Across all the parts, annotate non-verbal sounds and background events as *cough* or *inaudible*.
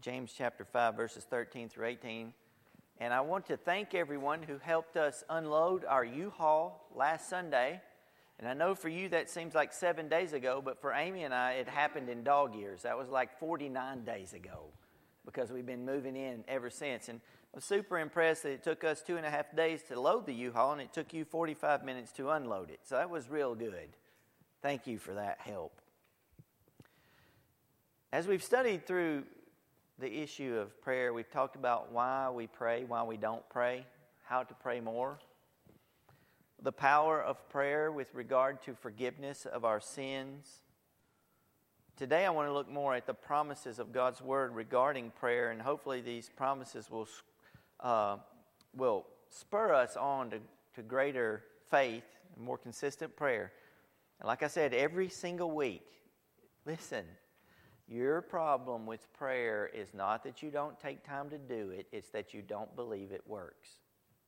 James chapter 5, verses 13 through 18. And I want to thank everyone who helped us unload our U Haul last Sunday. And I know for you that seems like seven days ago, but for Amy and I, it happened in dog years. That was like 49 days ago because we've been moving in ever since. And I was super impressed that it took us two and a half days to load the U Haul and it took you 45 minutes to unload it. So that was real good. Thank you for that help. As we've studied through the issue of prayer, we've talked about why we pray, why we don't pray, how to pray more, the power of prayer with regard to forgiveness of our sins. Today, I want to look more at the promises of God's Word regarding prayer, and hopefully, these promises will, uh, will spur us on to, to greater faith and more consistent prayer. And like I said, every single week, listen, your problem with prayer is not that you don't take time to do it, it's that you don't believe it works.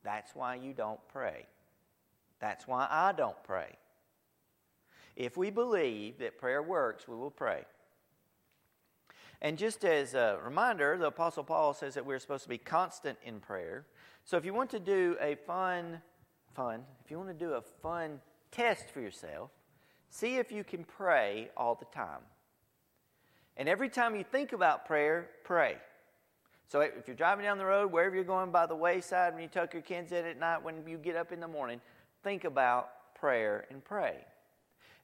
That's why you don't pray. That's why I don't pray. If we believe that prayer works, we will pray. And just as a reminder, the Apostle Paul says that we're supposed to be constant in prayer. So if you want to do a fun, fun, if you want to do a fun test for yourself, see if you can pray all the time. And every time you think about prayer, pray. So if you're driving down the road, wherever you're going by the wayside, when you tuck your kids in at night, when you get up in the morning, think about prayer and pray.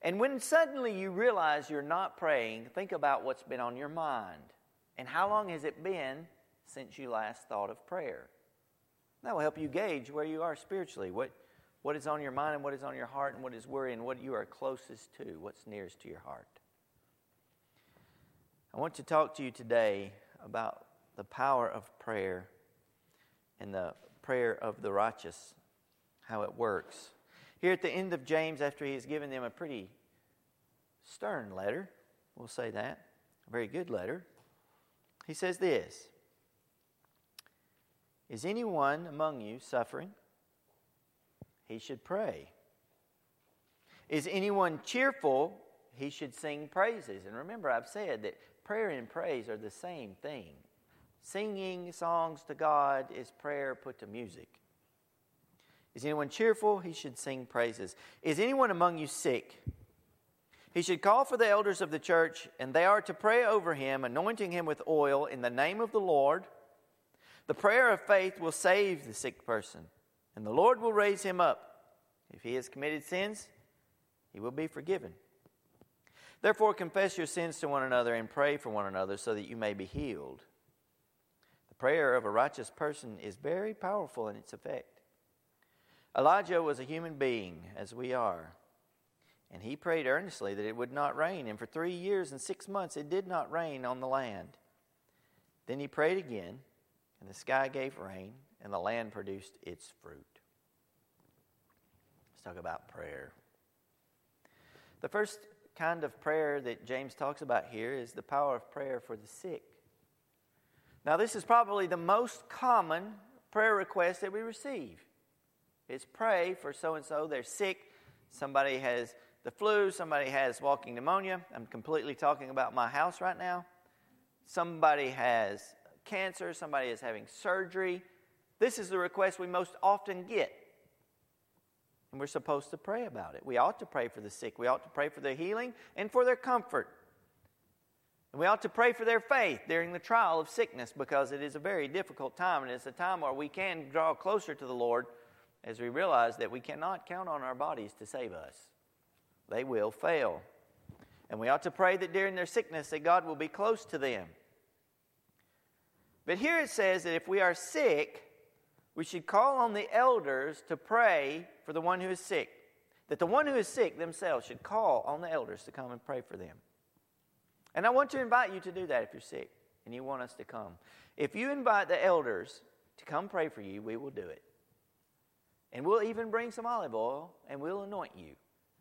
And when suddenly you realize you're not praying, think about what's been on your mind. And how long has it been since you last thought of prayer? That will help you gauge where you are spiritually. What, what is on your mind and what is on your heart and what is worrying, what you are closest to, what's nearest to your heart. I want to talk to you today about the power of prayer and the prayer of the righteous, how it works. Here at the end of James, after he has given them a pretty stern letter, we'll say that, a very good letter, he says this Is anyone among you suffering? He should pray. Is anyone cheerful? He should sing praises. And remember, I've said that prayer and praise are the same thing. Singing songs to God is prayer put to music. Is anyone cheerful? He should sing praises. Is anyone among you sick? He should call for the elders of the church, and they are to pray over him, anointing him with oil in the name of the Lord. The prayer of faith will save the sick person, and the Lord will raise him up. If he has committed sins, he will be forgiven. Therefore, confess your sins to one another and pray for one another so that you may be healed. The prayer of a righteous person is very powerful in its effect. Elijah was a human being, as we are, and he prayed earnestly that it would not rain. And for three years and six months, it did not rain on the land. Then he prayed again, and the sky gave rain, and the land produced its fruit. Let's talk about prayer. The first kind of prayer that James talks about here is the power of prayer for the sick. Now, this is probably the most common prayer request that we receive. It's pray for so and so, they're sick, somebody has the flu, somebody has walking pneumonia. I'm completely talking about my house right now. Somebody has cancer, somebody is having surgery. This is the request we most often get. And we're supposed to pray about it. We ought to pray for the sick. We ought to pray for their healing and for their comfort. And we ought to pray for their faith during the trial of sickness because it is a very difficult time and it's a time where we can draw closer to the Lord as we realize that we cannot count on our bodies to save us. They will fail. And we ought to pray that during their sickness that God will be close to them. But here it says that if we are sick, we should call on the elders to pray for the one who is sick. That the one who is sick themselves should call on the elders to come and pray for them. And I want to invite you to do that if you're sick and you want us to come. If you invite the elders to come pray for you, we will do it. And we'll even bring some olive oil and we'll anoint you.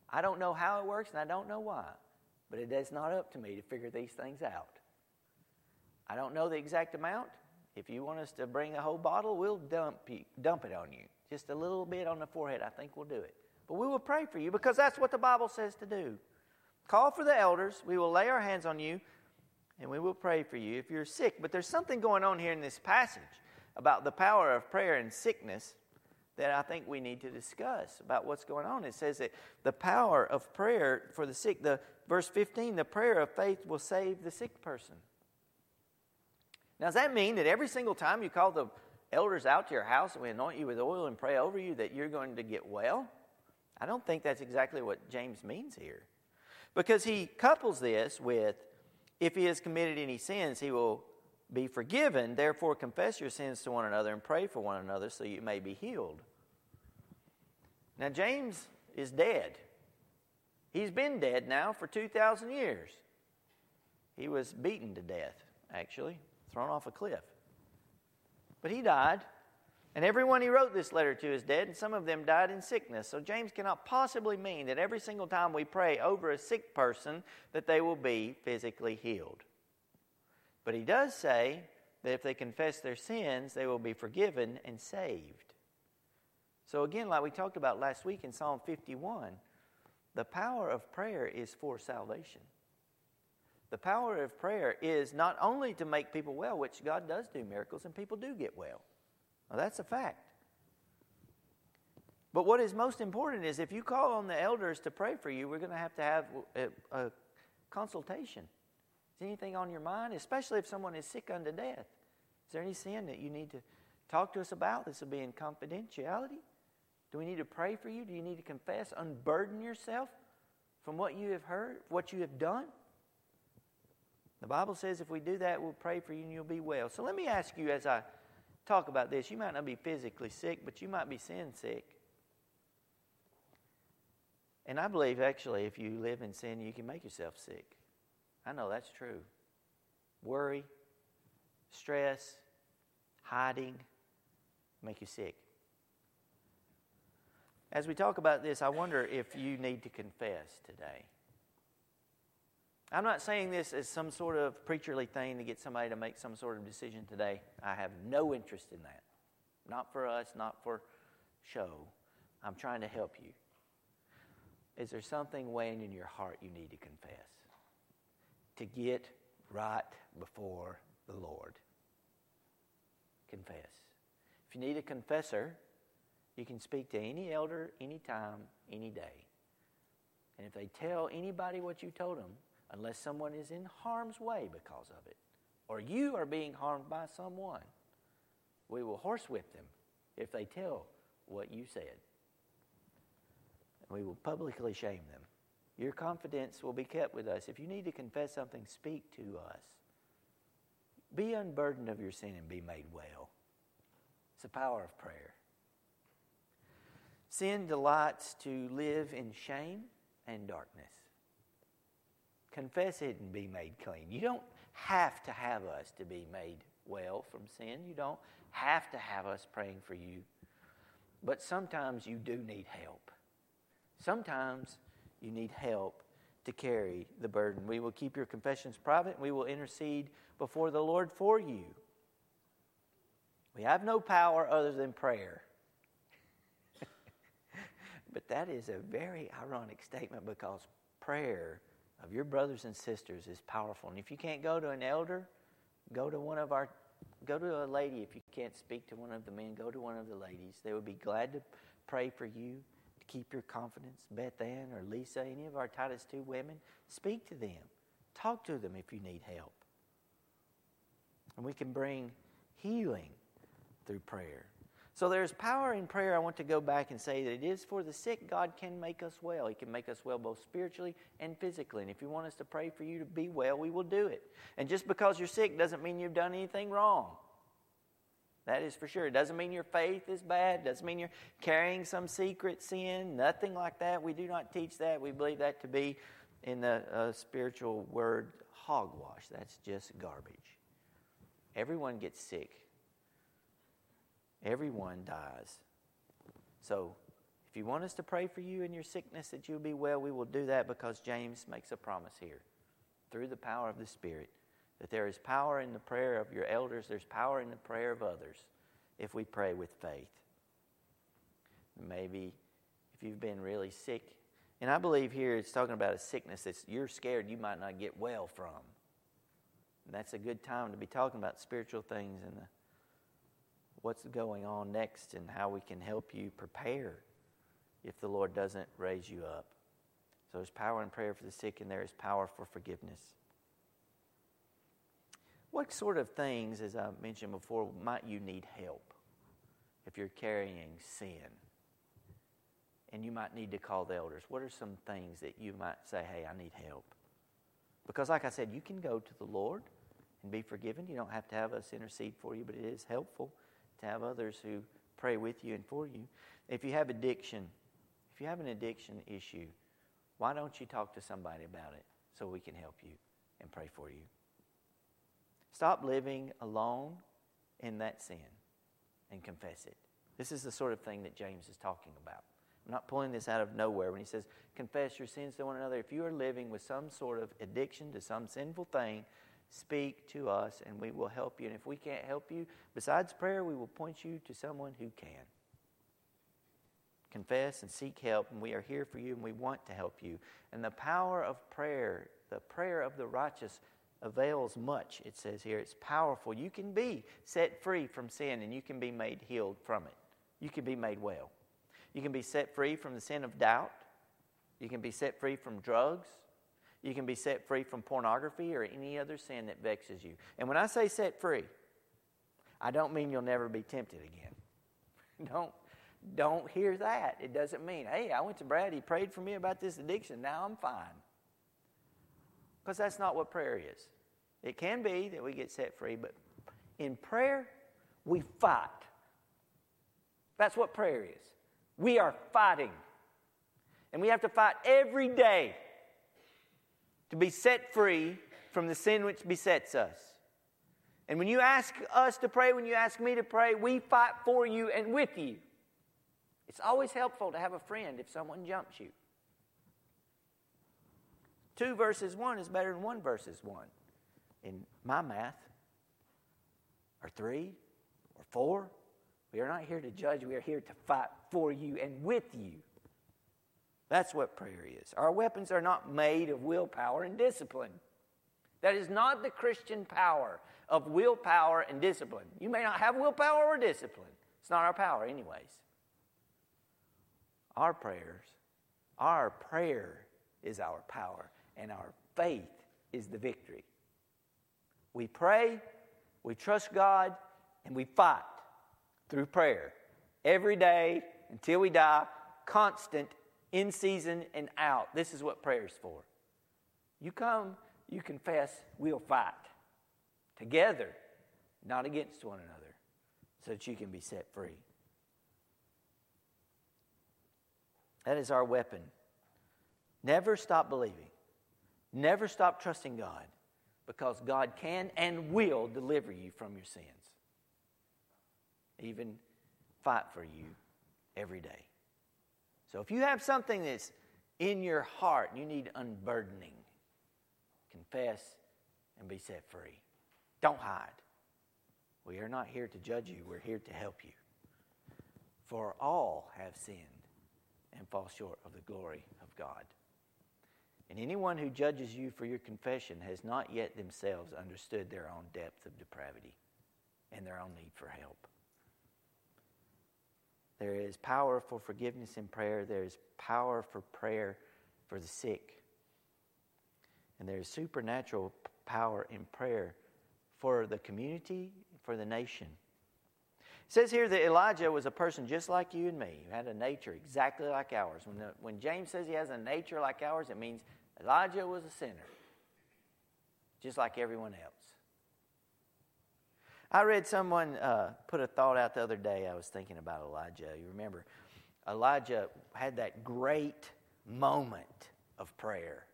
I don't know how it works and I don't know why, but it is not up to me to figure these things out. I don't know the exact amount. If you want us to bring a whole bottle, we'll dump, you, dump it on you. Just a little bit on the forehead, I think we'll do it. But we will pray for you because that's what the Bible says to do. Call for the elders. We will lay our hands on you and we will pray for you if you're sick. But there's something going on here in this passage about the power of prayer and sickness that I think we need to discuss about what's going on. It says that the power of prayer for the sick, the verse 15, the prayer of faith will save the sick person. Now, does that mean that every single time you call the elders out to your house and we anoint you with oil and pray over you that you're going to get well? I don't think that's exactly what James means here. Because he couples this with if he has committed any sins, he will be forgiven. Therefore, confess your sins to one another and pray for one another so you may be healed. Now, James is dead. He's been dead now for 2,000 years. He was beaten to death, actually, thrown off a cliff. But he died, and everyone he wrote this letter to is dead, and some of them died in sickness. So James cannot possibly mean that every single time we pray over a sick person that they will be physically healed. But he does say that if they confess their sins, they will be forgiven and saved. So, again, like we talked about last week in Psalm 51, the power of prayer is for salvation. The power of prayer is not only to make people well, which God does do miracles and people do get well. That's a fact. But what is most important is if you call on the elders to pray for you, we're going to have to have a, a consultation. Is anything on your mind, especially if someone is sick unto death? Is there any sin that you need to talk to us about? This will be in confidentiality. Do we need to pray for you? Do you need to confess? Unburden yourself from what you have heard, what you have done? The Bible says if we do that, we'll pray for you and you'll be well. So let me ask you as I talk about this, you might not be physically sick, but you might be sin sick. And I believe actually, if you live in sin, you can make yourself sick. I know that's true. Worry, stress, hiding make you sick. As we talk about this, I wonder if you need to confess today. I'm not saying this as some sort of preacherly thing to get somebody to make some sort of decision today. I have no interest in that. Not for us, not for show. I'm trying to help you. Is there something weighing in your heart you need to confess? To get right before the Lord. Confess. If you need a confessor, you can speak to any elder, anytime, any day. And if they tell anybody what you told them, unless someone is in harm's way because of it, or you are being harmed by someone, we will horsewhip them if they tell what you said. And we will publicly shame them. Your confidence will be kept with us. If you need to confess something, speak to us. Be unburdened of your sin and be made well. It's the power of prayer. Sin delights to live in shame and darkness. Confess it and be made clean. You don't have to have us to be made well from sin. You don't have to have us praying for you. But sometimes you do need help. Sometimes you need help to carry the burden. We will keep your confessions private and we will intercede before the Lord for you. We have no power other than prayer. *laughs* But that is a very ironic statement because prayer of your brothers and sisters is powerful. And if you can't go to an elder, go to one of our go to a lady. If you can't speak to one of the men go to one of the ladies. They would be glad to pray for you to keep your confidence. Beth ann or lisa any of our titus 2 women speak to them. Talk to them if you need help. And we can bring healing through prayer so there's power in prayer. I want to go back and say that it is for the sick, God can make us well. He can make us well both spiritually and physically. And if you want us to pray for you to be well, we will do it. And just because you're sick doesn't mean you've done anything wrong. That is for sure. It doesn't mean your faith is bad. It doesn't mean you're carrying some secret sin. Nothing like that. We do not teach that. We believe that to be, in the uh, spiritual word, hogwash. That's just garbage. Everyone gets sick Everyone dies. So, if you want us to pray for you in your sickness that you'll be well, we will do that because James makes a promise here through the power of the Spirit that there is power in the prayer of your elders, there's power in the prayer of others if we pray with faith. Maybe if you've been really sick, and I believe here it's talking about a sickness that you're scared you might not get well from. And that's a good time to be talking about spiritual things and the, what's going on next and how we can help you prepare if the Lord doesn't raise you up. So there's power in prayer for the sick, and there is power for forgiveness. What sort of things, as I mentioned before, might you need help if you're carrying sin? And you might need to call the elders. What are some things that you might say, hey, I need help? Because, like I said, you can go to the Lord and be forgiven. You don't have to have us intercede for you, but it is helpful to have others who pray with you and for you. If you have addiction, if you have an addiction issue, why don't you talk to somebody about it so we can help you and pray for you? Stop living alone in that sin and confess it. This is the sort of thing that James is talking about. I'm not pulling this out of nowhere when he says, confess your sins to one another. If you are living with some sort of addiction to some sinful thing, speak to us and we will help you. And if we can't help you, besides prayer, we will point you to someone who can. Confess and seek help, and we are here for you and we want to help you. And the power of prayer, the prayer of the righteous, avails much, it says here. It's powerful. You can be set free from sin and you can be made healed from it. You can be made well. You can be set free from the sin of doubt. You can be set free from drugs. You can be set free from pornography or any other sin that vexes you. And when I say set free, I don't mean you'll never be tempted again. *laughs* don't, don't hear that. It doesn't mean, hey, I went to Brad, he prayed for me about this addiction, now I'm fine. Because that's not what prayer is. It can be that we get set free, but in prayer, we fight. That's what prayer is. We are fighting. And we have to fight every day to be set free from the sin which besets us. And when you ask us to pray, when you ask me to pray, we fight for you and with you. It's always helpful to have a friend if someone jumps you. Two verses one is better than one verses one. In my math, or three, or four, we are not here to judge, we are here to fight for you and with you. That's what prayer is. Our weapons are not made of willpower and discipline. That is not the Christian power of willpower and discipline. You may not have willpower or discipline. It's not our power, anyways. Our prayers, our prayer is our power, and our faith is the victory. We pray, we trust God, and we fight through prayer every day until we die, constant in season and out. This is what prayer is for. You come, you confess, we'll fight together, not against one another, so that you can be set free. That is our weapon. Never stop believing. Never stop trusting God because God can and will deliver you from your sins. Even fight for you every day. So if you have something that's in your heart, you need unburdening. Confess and be set free. Don't hide. We are not here to judge you, we're here to help you. For all have sinned and fall short of the glory of God. And anyone who judges you for your confession has not yet themselves understood their own depth of depravity and their own need for help. There is power for forgiveness in prayer. There is power for prayer for the sick. And there is supernatural power in prayer for the community, for the nation. It says here that Elijah was a person just like you and me, who had a nature exactly like ours. When, the, when James says he has a nature like ours, it means Elijah was a sinner, just like everyone else. I read someone uh, put a thought out the other day. I was thinking about Elijah. You remember, Elijah had that great moment of prayer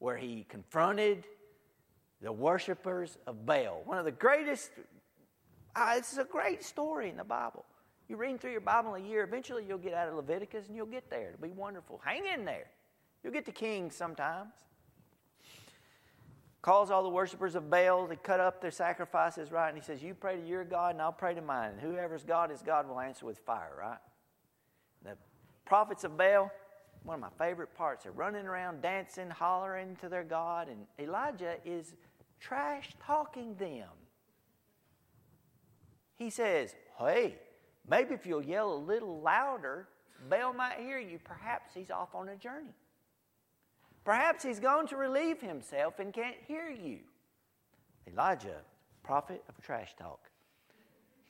where he confronted the worshippers of Baal. One of the greatest, uh, it's a great story in the Bible. You read through your Bible a year, eventually you'll get out of Leviticus and you'll get there. It'll be wonderful. Hang in there. You'll get to Kings sometimes calls all the worshippers of Baal to cut up their sacrifices, right? And he says, You pray to your God, and I'll pray to mine. And whoever's God is God will answer with fire, right? The prophets of Baal, one of my favorite parts, they're running around, dancing, hollering to their God. And Elijah is trash talking them. He says, Hey, maybe if you'll yell a little louder, Baal might hear you. Perhaps he's off on a journey. Perhaps he's gone to relieve himself and can't hear you. Elijah, prophet of trash talk,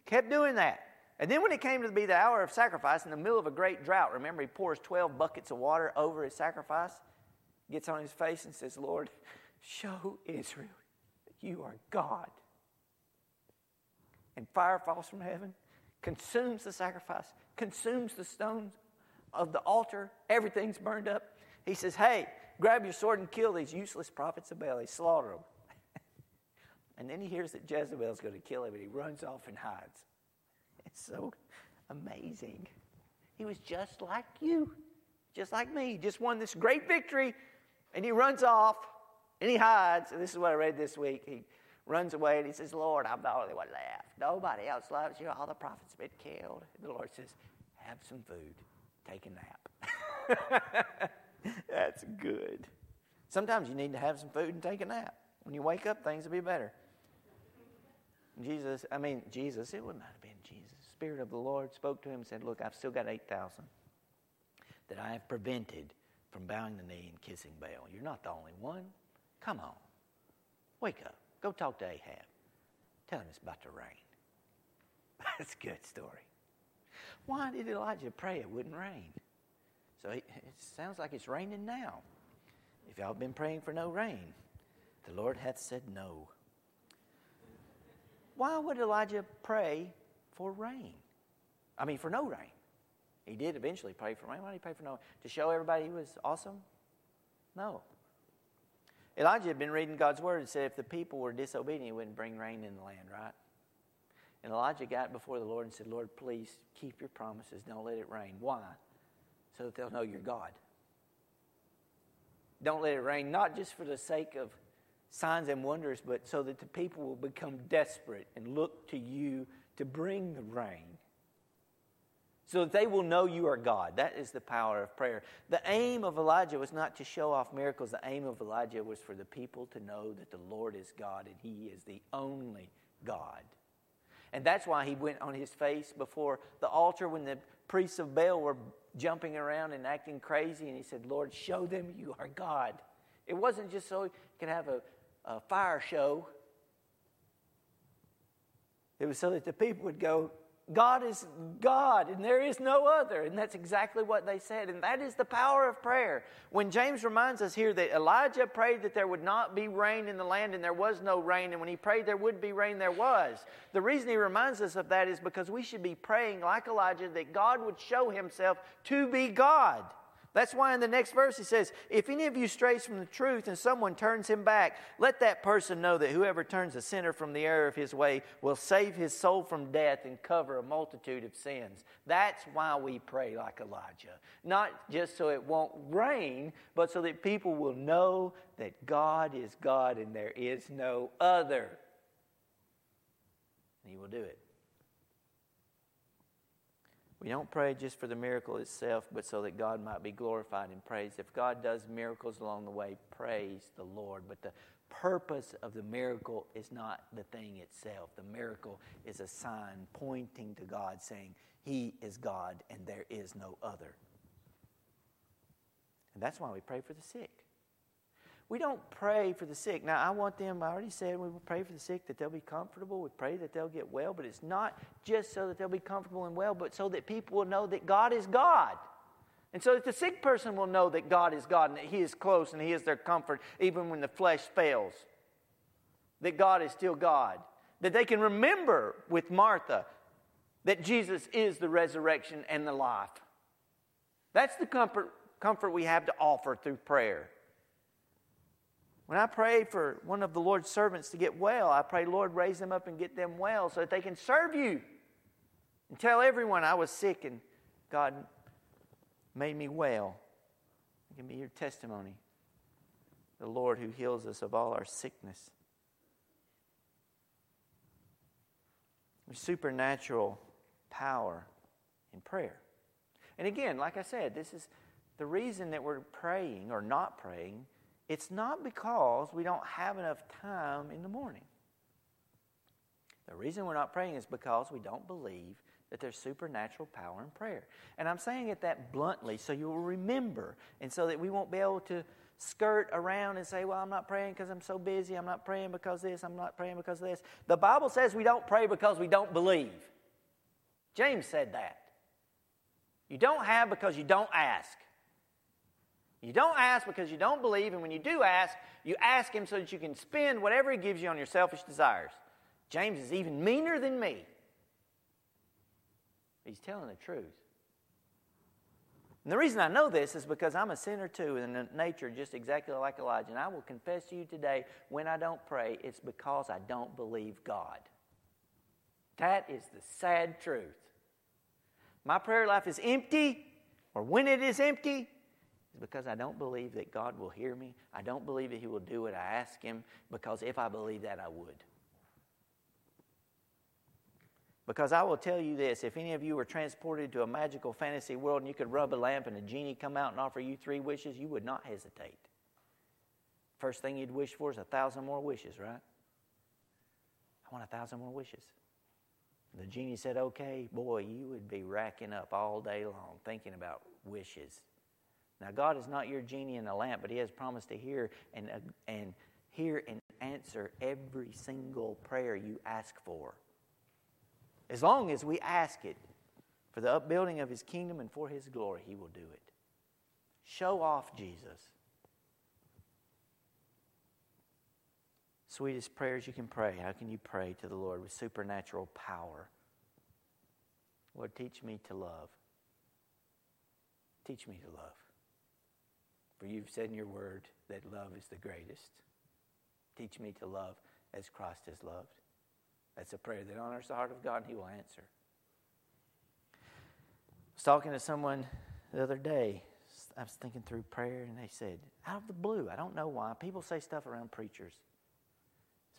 kept doing that. And then when it came to be the hour of sacrifice in the middle of a great drought, remember he pours 12 buckets of water over his sacrifice, gets on his face and says, Lord, show Israel that you are God. And fire falls from heaven, consumes the sacrifice, consumes the stones of the altar, everything's burned up. He says, Hey, grab your sword and kill these useless prophets of Baal. He slaughter them. *laughs* and then he hears that Jezebel's going to kill him, and he runs off and hides. It's so amazing. He was just like you, just like me. He just won this great victory, and he runs off and he hides. And this is what I read this week. He runs away and he says, Lord, I'm the only one left. Nobody else loves you. All the prophets have been killed. And the Lord says, Have some food, take a nap. *laughs* *laughs* That's good. Sometimes you need to have some food and take a nap. When you wake up, things will be better. Jesus, I mean, Jesus, it would not have been Jesus. Spirit of the Lord spoke to him and said, Look, I've still got 8,000 that I have prevented from bowing the knee and kissing Baal. You're not the only one. Come on. Wake up. Go talk to Ahab. Tell him it's about to rain. *laughs* That's a good story. Why did Elijah pray it wouldn't rain? So it sounds like it's raining now. If y'all have been praying for no rain, the Lord hath said no. Why would Elijah pray for rain. I mean, for no rain. He did eventually pray for rain. Why did he pray for no? rain? To show everybody he was awesome? No. Elijah had been reading God's word and said if the people were disobedient, he wouldn't bring rain in the land, right? And Elijah got before the Lord and said, Lord, please keep your promises. Don't let it rain. Why? So that they'll know you're God. Don't let it rain, not just for the sake of signs and wonders, but so that the people will become desperate and look to you to bring the rain so that they will know you are God. That is the power of prayer. The aim of Elijah was not to show off miracles, the aim of Elijah was for the people to know that the Lord is God and He is the only God. And that's why he went on his face before the altar when the priests of Baal were jumping around and acting crazy. And he said, Lord, show them you are God. It wasn't just so he could have a, a fire show, it was so that the people would go, God is God and there is no other. And that's exactly what they said. And that is the power of prayer. When James reminds us here that Elijah prayed that there would not be rain in the land and there was no rain, and when he prayed there would be rain, there was. The reason he reminds us of that is because we should be praying like Elijah that God would show himself to be God. That's why in the next verse he says, If any of you strays from the truth and someone turns him back, let that person know that whoever turns a sinner from the error of his way will save his soul from death and cover a multitude of sins. That's why we pray like Elijah. Not just so it won't rain, but so that people will know that God is God and there is no other. And he will do it. We don't pray just for the miracle itself, but so that God might be glorified and praised. If God does miracles along the way, praise the Lord. But the purpose of the miracle is not the thing itself. The miracle is a sign pointing to God, saying, He is God and there is no other. And that's why we pray for the sick. We don't pray for the sick. Now, I want them, I already said we pray for the sick that they'll be comfortable. We pray that they'll get well, but it's not just so that they'll be comfortable and well, but so that people will know that God is God. And so that the sick person will know that God is God and that He is close and He is their comfort even when the flesh fails. That God is still God. That they can remember with Martha that Jesus is the resurrection and the life. That's the comfort, comfort we have to offer through prayer. When I pray for one of the Lord's servants to get well, I pray, Lord, raise them up and get them well so that they can serve you. And tell everyone I was sick and God made me well. It can be your testimony. The Lord who heals us of all our sickness. There's supernatural power in prayer. And again, like I said, this is the reason that we're praying or not praying it's not because we don't have enough time in the morning. The reason we're not praying is because we don't believe that there's supernatural power in prayer. And I'm saying it that bluntly so you'll remember and so that we won't be able to skirt around and say, Well, I'm not praying because I'm so busy. I'm not praying because this. I'm not praying because this. The Bible says we don't pray because we don't believe. James said that. You don't have because you don't ask. You don't ask because you don't believe, and when you do ask, you ask Him so that you can spend whatever He gives you on your selfish desires. James is even meaner than me. He's telling the truth. And the reason I know this is because I'm a sinner too, in nature just exactly like Elijah. And I will confess to you today when I don't pray, it's because I don't believe God. That is the sad truth. My prayer life is empty, or when it is empty, is because I don't believe that God will hear me. I don't believe that He will do what I ask Him, because if I believe that, I would. Because I will tell you this if any of you were transported to a magical fantasy world and you could rub a lamp and a genie come out and offer you three wishes, you would not hesitate. First thing you'd wish for is a thousand more wishes, right? I want a thousand more wishes. The genie said, Okay, boy, you would be racking up all day long thinking about wishes. Now, God is not your genie in a lamp, but He has promised to hear and, uh, and hear and answer every single prayer you ask for. As long as we ask it for the upbuilding of His kingdom and for His glory, He will do it. Show off Jesus. Sweetest prayers you can pray. How can you pray to the Lord with supernatural power? Lord, teach me to love. Teach me to love. For you've said in your word that love is the greatest. Teach me to love as Christ has loved. That's a prayer that honors the heart of God, and He will answer. I was talking to someone the other day. I was thinking through prayer, and they said, out of the blue, I don't know why, people say stuff around preachers.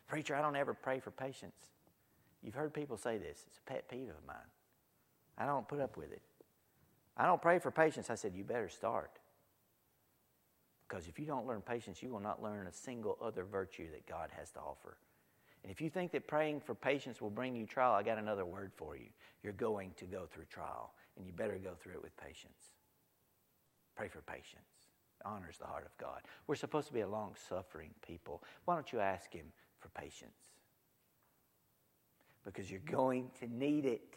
Preacher, I don't ever pray for patience. You've heard people say this. It's a pet peeve of mine. I don't put up with it. I don't pray for patience. I said, You better start. Because if you don't learn patience, you will not learn a single other virtue that God has to offer. And if you think that praying for patience will bring you trial, I got another word for you. You're going to go through trial, and you better go through it with patience. Pray for patience. It honors the heart of God. We're supposed to be a long suffering people. Why don't you ask Him for patience? Because you're going to need it.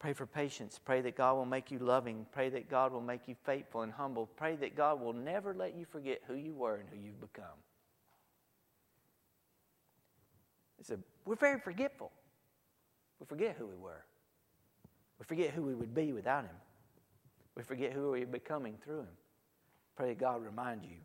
Pray for patience. Pray that God will make you loving. Pray that God will make you faithful and humble. Pray that God will never let you forget who you were and who you've become. It's a, we're very forgetful. We forget who we were. We forget who we would be without Him. We forget who we're becoming through Him. Pray that God remind you.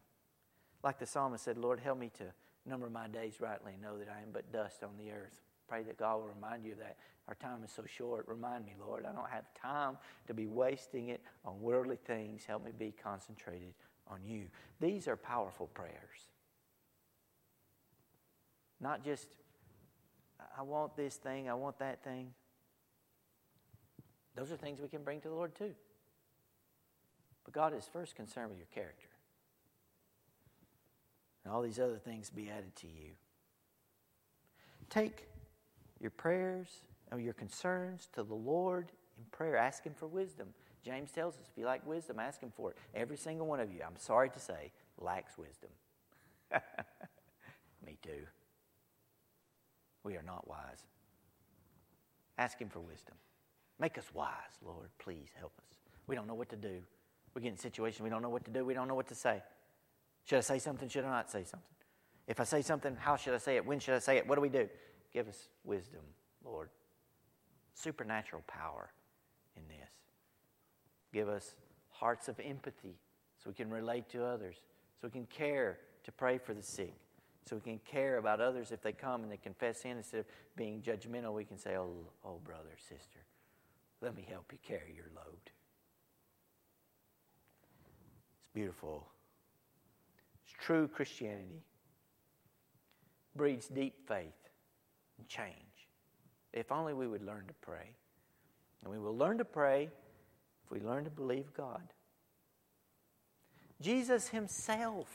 Like the psalmist said, Lord, help me to number my days rightly and know that I am but dust on the earth. Pray that God will remind you of that. Our time is so short. Remind me, Lord, I don't have time to be wasting it on worldly things. Help me be concentrated on you. These are powerful prayers. Not just, I want this thing, I want that thing. Those are things we can bring to the Lord too. But God is first concerned with your character. And all these other things be added to you. Take your prayers or your concerns to the Lord in prayer. Ask Him for wisdom. James tells us if you like wisdom, ask Him for it. Every single one of you, I'm sorry to say, lacks wisdom. *laughs* Me too. We are not wise. Ask Him for wisdom. Make us wise, Lord. Please help us. We don't know what to do. We get in situations we don't know what to do. We don't know what to say. Should I say something? Should I not say something? If I say something, how should I say it? When should I say it? What do we do? Give us wisdom, Lord. Supernatural power in this. Give us hearts of empathy so we can relate to others, so we can care to pray for the sick, so we can care about others if they come and they confess sin instead of being judgmental. We can say, "Oh, oh, brother, sister, let me help you carry your load." It's beautiful. It's true Christianity. Breeds deep faith and change. If only we would learn to pray. And we will learn to pray if we learn to believe God. Jesus himself.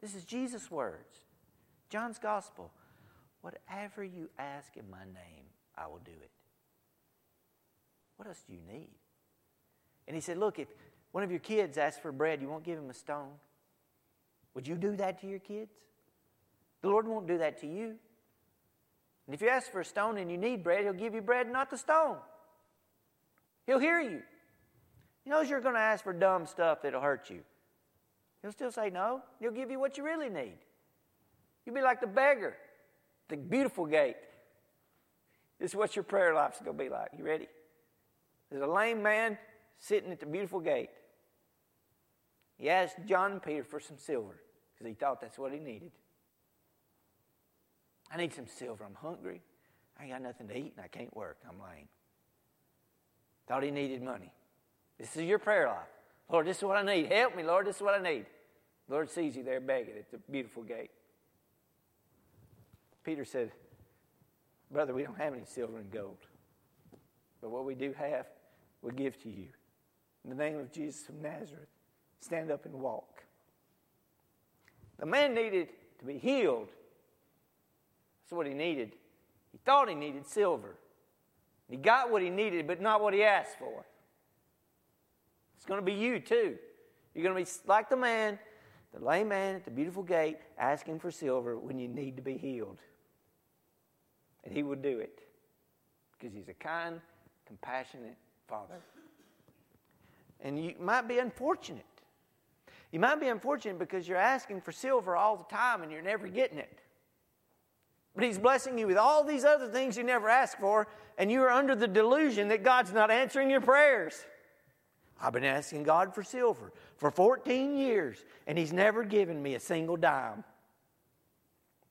This is Jesus' words. John's gospel. Whatever you ask in my name, I will do it. What else do you need? And he said, Look, if one of your kids asks for bread, you won't give him a stone. Would you do that to your kids? The Lord won't do that to you. And if you ask for a stone and you need bread, He'll give you bread, not the stone. He'll hear you. He knows you're going to ask for dumb stuff that'll hurt you. He'll still say no. He'll give you what you really need. You'll be like the beggar, the beautiful gate. This is what your prayer life's going to be like. You ready? There's a lame man sitting at the beautiful gate. He asked John and Peter for some silver because he thought that's what he needed. I need some silver. I'm hungry. I ain't got nothing to eat and I can't work. I'm lame. Thought he needed money. This is your prayer life. Lord, this is what I need. Help me, Lord. This is what I need. Lord sees you there begging at the beautiful gate. Peter said, Brother, we don't have any silver and gold. But what we do have, we give to you. In the name of Jesus of Nazareth, stand up and walk. The man needed to be healed. That's what he needed. He thought he needed silver. He got what he needed, but not what he asked for. It's going to be you too. You're going to be like the man, the lame man at the beautiful gate, asking for silver when you need to be healed. And he will do it because he's a kind, compassionate father. And you might be unfortunate. You might be unfortunate because you're asking for silver all the time and you're never getting it. But He's blessing you with all these other things you never asked for, and you are under the delusion that God's not answering your prayers. I've been asking God for silver for 14 years, and He's never given me a single dime.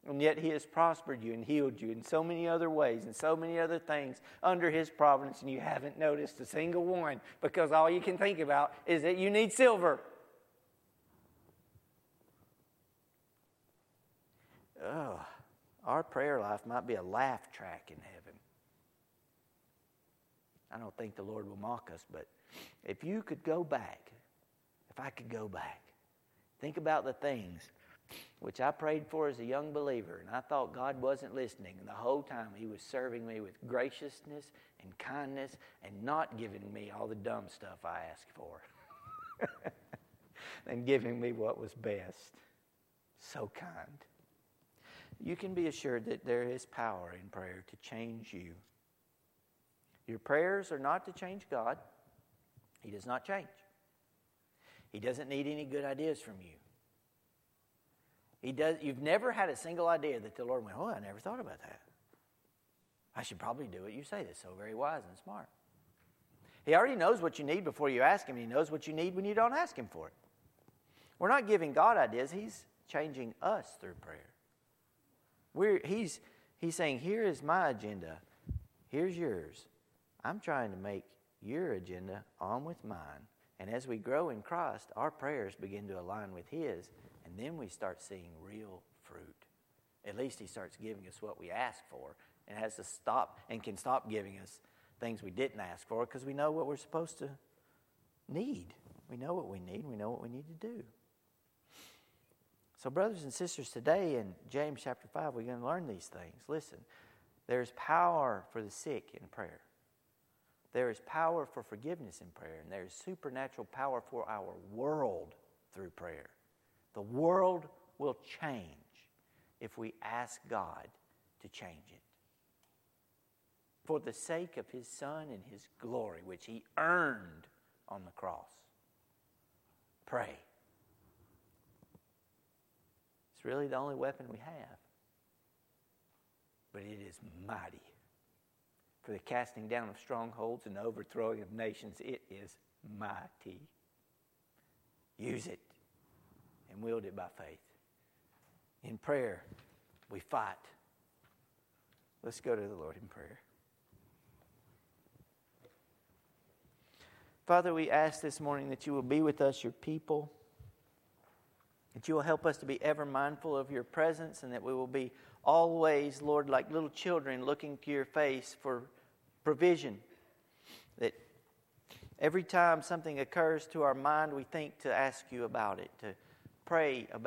And yet He has prospered you and healed you in so many other ways and so many other things under His providence, and you haven't noticed a single one because all you can think about is that you need silver. Oh, our prayer life might be a laugh track in heaven. I don't think the Lord will mock us, but if you could go back, if I could go back, think about the things which I prayed for as a young believer, and I thought God wasn't listening. And the whole time He was serving me with graciousness and kindness and not giving me all the dumb stuff I asked for, *laughs* and giving me what was best. So kind. You can be assured that there is power in prayer to change you. Your prayers are not to change God, He does not change. He doesn't need any good ideas from you. He does, you've never had a single idea that the Lord went, Oh, I never thought about that. I should probably do it. You say this so very wise and smart. He already knows what you need before you ask Him. He knows what you need when you don't ask Him for it. We're not giving God ideas, He's changing us through prayer. We're, he's, he's saying, Here is my agenda, here's yours. I'm trying to make your agenda on with mine. And as we grow in Christ, our prayers begin to align with His, and then we start seeing real fruit. At least He starts giving us what we ask for and has to stop and can stop giving us things we didn't ask for because we know what we're supposed to need. We know what we need, we know what we need to do. So, brothers and sisters, today in James chapter 5, we're going to learn these things. Listen, there's power for the sick in prayer. There is power for forgiveness in prayer, and there is supernatural power for our world through prayer. The world will change if we ask God to change it. For the sake of His Son and His glory, which He earned on the cross. Pray. It's really the only weapon we have. But it is mighty for the casting down of strongholds and overthrowing of nations. It is mighty. Use it and wield it by faith. In prayer, we fight. Let's go to the Lord in prayer. Father, we ask this morning that you will be with us, your people, that you will help us to be ever mindful of your presence, and that we will be always, Lord, like little children looking to your face for provision. That Every time something occurs to our mind, we think to ask you about it, to pray about